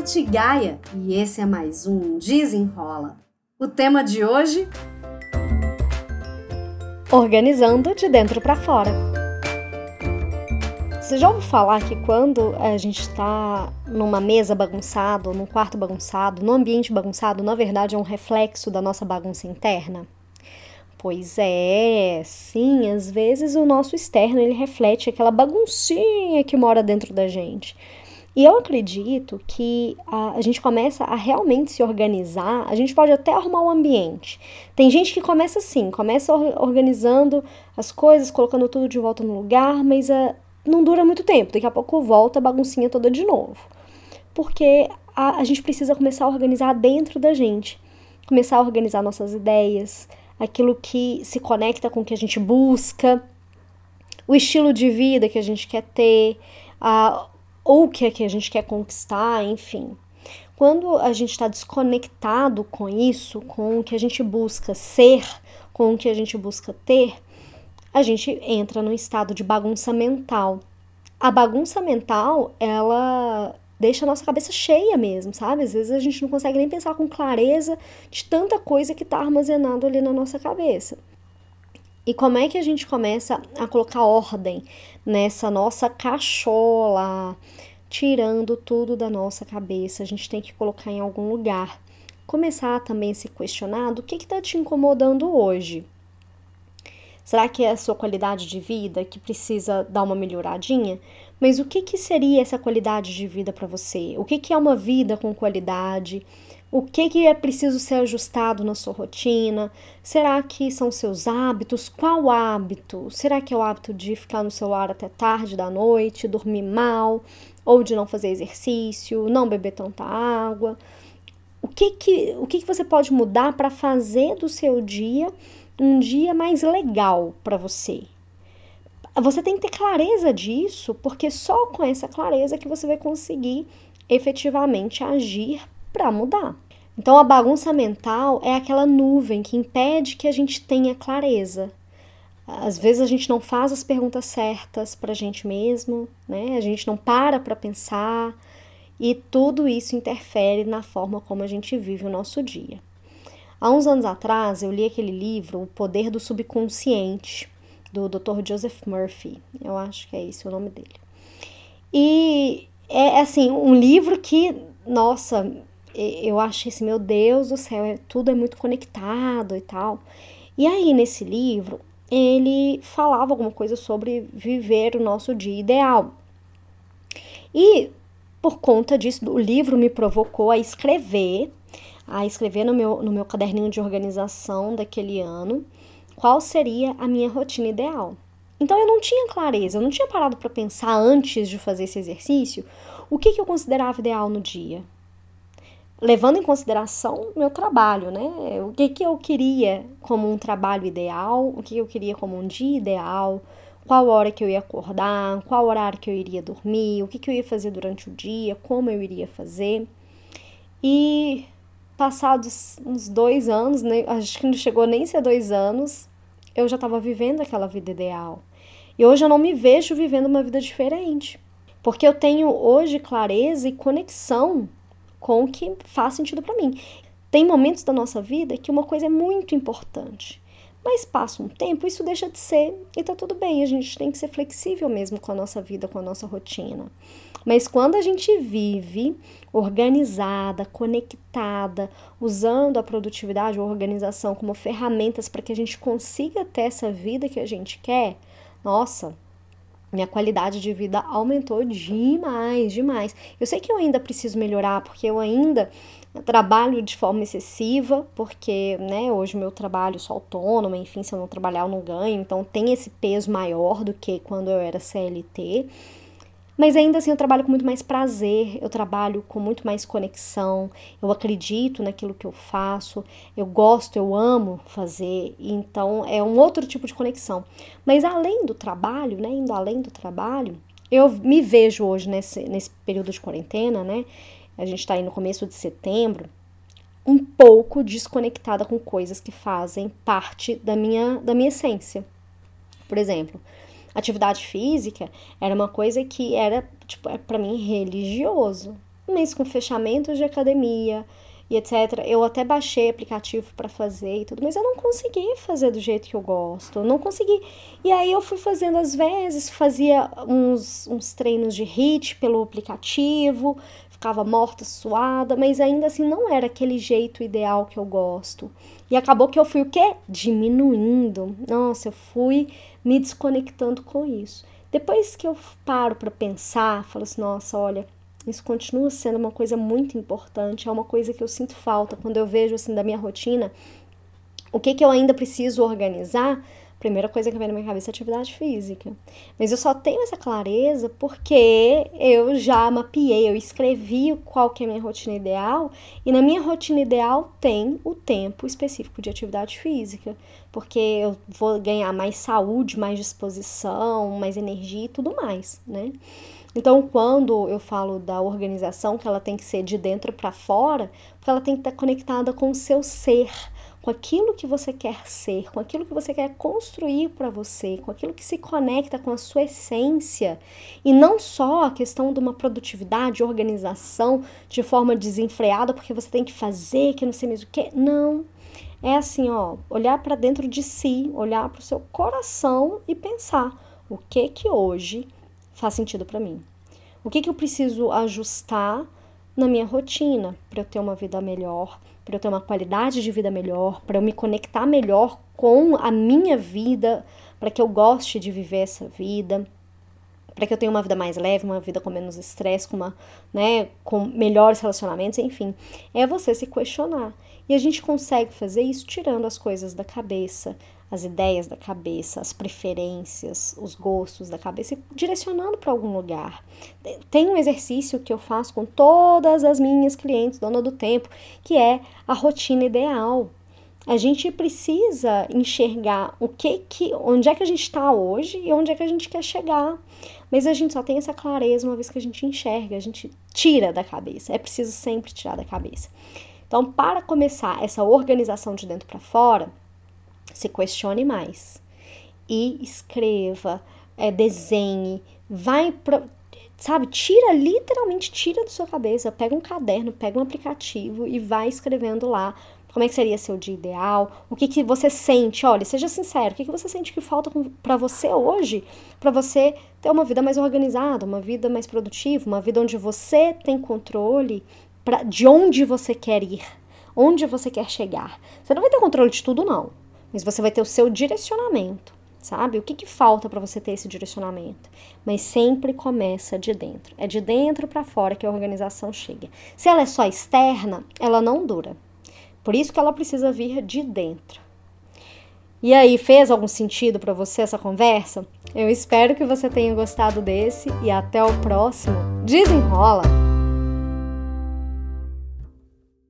Tati Gaia e esse é mais um Desenrola. O tema de hoje: Organizando de dentro para fora. Você já ouviu falar que quando a gente está numa mesa bagunçada, num quarto bagunçado, num ambiente bagunçado, na verdade é um reflexo da nossa bagunça interna? Pois é, sim, às vezes o nosso externo ele reflete aquela baguncinha que mora dentro da gente. E eu acredito que a, a, gente começa a realmente se organizar, a gente pode até arrumar um ambiente. Tem gente que começa assim, começa organizando as coisas, colocando tudo de volta no lugar, mas a, não dura muito tempo, daqui a pouco volta a baguncinha toda de novo. Porque a, a gente precisa começar a organizar dentro da gente, começar a organizar nossas ideias, aquilo que se conecta com o que a gente busca, o estilo de vida que a gente quer ter, a, ou o que, é que a gente quer conquistar, enfim. Quando a gente está desconectado com isso, com o que a gente busca ser, com o que a gente busca ter, a gente entra num estado de bagunça mental. A bagunça mental, ela deixa a nossa cabeça cheia mesmo, sabe? Às vezes a gente não consegue nem pensar com clareza de tanta coisa que está armazenado ali na nossa cabeça. E como é que a gente começa a colocar ordem nessa nossa cachola, tirando tudo da nossa cabeça? A gente tem que colocar em algum lugar. Começar também a se questionar do que está te incomodando hoje. Será que é a sua qualidade de vida que precisa dar uma melhoradinha? Mas o que, que seria essa qualidade de vida para você? O que, que é uma vida com qualidade? O que, que é preciso ser ajustado na sua rotina? Será que são seus hábitos? Qual hábito? Será que é o hábito de ficar no celular até tarde da noite, dormir mal, ou de não fazer exercício, não beber tanta água? O que, que, o que, que você pode mudar para fazer do seu dia um dia mais legal para você? Você tem que ter clareza disso, porque só com essa clareza que você vai conseguir efetivamente agir para mudar. Então a bagunça mental é aquela nuvem que impede que a gente tenha clareza. Às vezes a gente não faz as perguntas certas para a gente mesmo, né? A gente não para para pensar e tudo isso interfere na forma como a gente vive o nosso dia. Há uns anos atrás eu li aquele livro O Poder do Subconsciente do Dr. Joseph Murphy. Eu acho que é esse o nome dele. E é assim, um livro que, nossa, eu achei assim, meu Deus do céu, é, tudo é muito conectado e tal. E aí, nesse livro, ele falava alguma coisa sobre viver o nosso dia ideal. E por conta disso, o livro me provocou a escrever, a escrever no meu, no meu caderninho de organização daquele ano qual seria a minha rotina ideal. Então eu não tinha clareza, eu não tinha parado para pensar antes de fazer esse exercício o que, que eu considerava ideal no dia. Levando em consideração meu trabalho, né? O que, que eu queria como um trabalho ideal, o que eu queria como um dia ideal, qual hora que eu ia acordar, qual horário que eu iria dormir, o que, que eu ia fazer durante o dia, como eu iria fazer. E passados uns dois anos, né, acho que não chegou nem a ser dois anos, eu já estava vivendo aquela vida ideal. E hoje eu não me vejo vivendo uma vida diferente. Porque eu tenho hoje clareza e conexão com o que faz sentido para mim. Tem momentos da nossa vida que uma coisa é muito importante. Mas passa um tempo, isso deixa de ser e tá tudo bem. A gente tem que ser flexível mesmo com a nossa vida, com a nossa rotina. Mas quando a gente vive organizada, conectada, usando a produtividade ou organização como ferramentas para que a gente consiga ter essa vida que a gente quer, nossa, minha qualidade de vida aumentou demais, demais. Eu sei que eu ainda preciso melhorar, porque eu ainda trabalho de forma excessiva, porque, né, hoje meu trabalho sou autônoma, enfim, se eu não trabalhar eu não ganho, então tem esse peso maior do que quando eu era CLT. Mas ainda assim eu trabalho com muito mais prazer, eu trabalho com muito mais conexão, eu acredito naquilo que eu faço, eu gosto, eu amo fazer, então é um outro tipo de conexão. Mas além do trabalho, né, indo além do trabalho, eu me vejo hoje nesse, nesse período de quarentena, né, a gente está aí no começo de setembro, um pouco desconectada com coisas que fazem parte da minha, da minha essência. Por exemplo, Atividade física era uma coisa que era, tipo, é para mim religioso. mês com fechamento de academia e etc. Eu até baixei aplicativo para fazer e tudo, mas eu não consegui fazer do jeito que eu gosto, não consegui. E aí eu fui fazendo às vezes, fazia uns, uns treinos de HIIT pelo aplicativo, ficava morta, suada, mas ainda assim não era aquele jeito ideal que eu gosto. E acabou que eu fui o quê? Diminuindo. Nossa, eu fui me desconectando com isso. Depois que eu paro para pensar, falo assim, nossa, olha, isso continua sendo uma coisa muito importante, é uma coisa que eu sinto falta. Quando eu vejo assim da minha rotina, o que que eu ainda preciso organizar primeira coisa que vem na minha cabeça é atividade física. Mas eu só tenho essa clareza porque eu já mapeei, eu escrevi qual que é a minha rotina ideal e na minha rotina ideal tem o tempo específico de atividade física, porque eu vou ganhar mais saúde, mais disposição, mais energia e tudo mais, né? Então, quando eu falo da organização, que ela tem que ser de dentro para fora, porque ela tem que estar conectada com o seu ser, com aquilo que você quer ser, com aquilo que você quer construir para você, com aquilo que se conecta com a sua essência, e não só a questão de uma produtividade, organização de forma desenfreada, porque você tem que fazer, que não sei mesmo o que. Não. É assim, ó, olhar para dentro de si, olhar para o seu coração e pensar o que que hoje faz sentido para mim. O que que eu preciso ajustar na minha rotina para eu ter uma vida melhor, para eu ter uma qualidade de vida melhor, para eu me conectar melhor com a minha vida, para que eu goste de viver essa vida, para que eu tenha uma vida mais leve, uma vida com menos estresse, com uma, né, com melhores relacionamentos, enfim. É você se questionar. E a gente consegue fazer isso tirando as coisas da cabeça, as ideias da cabeça, as preferências, os gostos da cabeça direcionando para algum lugar. Tem um exercício que eu faço com todas as minhas clientes, dona do tempo, que é a rotina ideal. A gente precisa enxergar o que que, onde é que a gente está hoje e onde é que a gente quer chegar. Mas a gente só tem essa clareza uma vez que a gente enxerga, a gente tira da cabeça. É preciso sempre tirar da cabeça. Então, para começar essa organização de dentro para fora, se questione mais. E escreva, é, desenhe, vai pra, sabe, tira, literalmente tira da sua cabeça, pega um caderno, pega um aplicativo e vai escrevendo lá como é que seria seu dia ideal, o que, que você sente, olha, seja sincero, o que, que você sente que falta para você hoje, para você ter uma vida mais organizada, uma vida mais produtiva, uma vida onde você tem controle pra, de onde você quer ir, onde você quer chegar. Você não vai ter controle de tudo, não mas você vai ter o seu direcionamento, sabe? O que, que falta para você ter esse direcionamento? Mas sempre começa de dentro. É de dentro para fora que a organização chega. Se ela é só externa, ela não dura. Por isso que ela precisa vir de dentro. E aí, fez algum sentido para você essa conversa? Eu espero que você tenha gostado desse e até o próximo. Desenrola!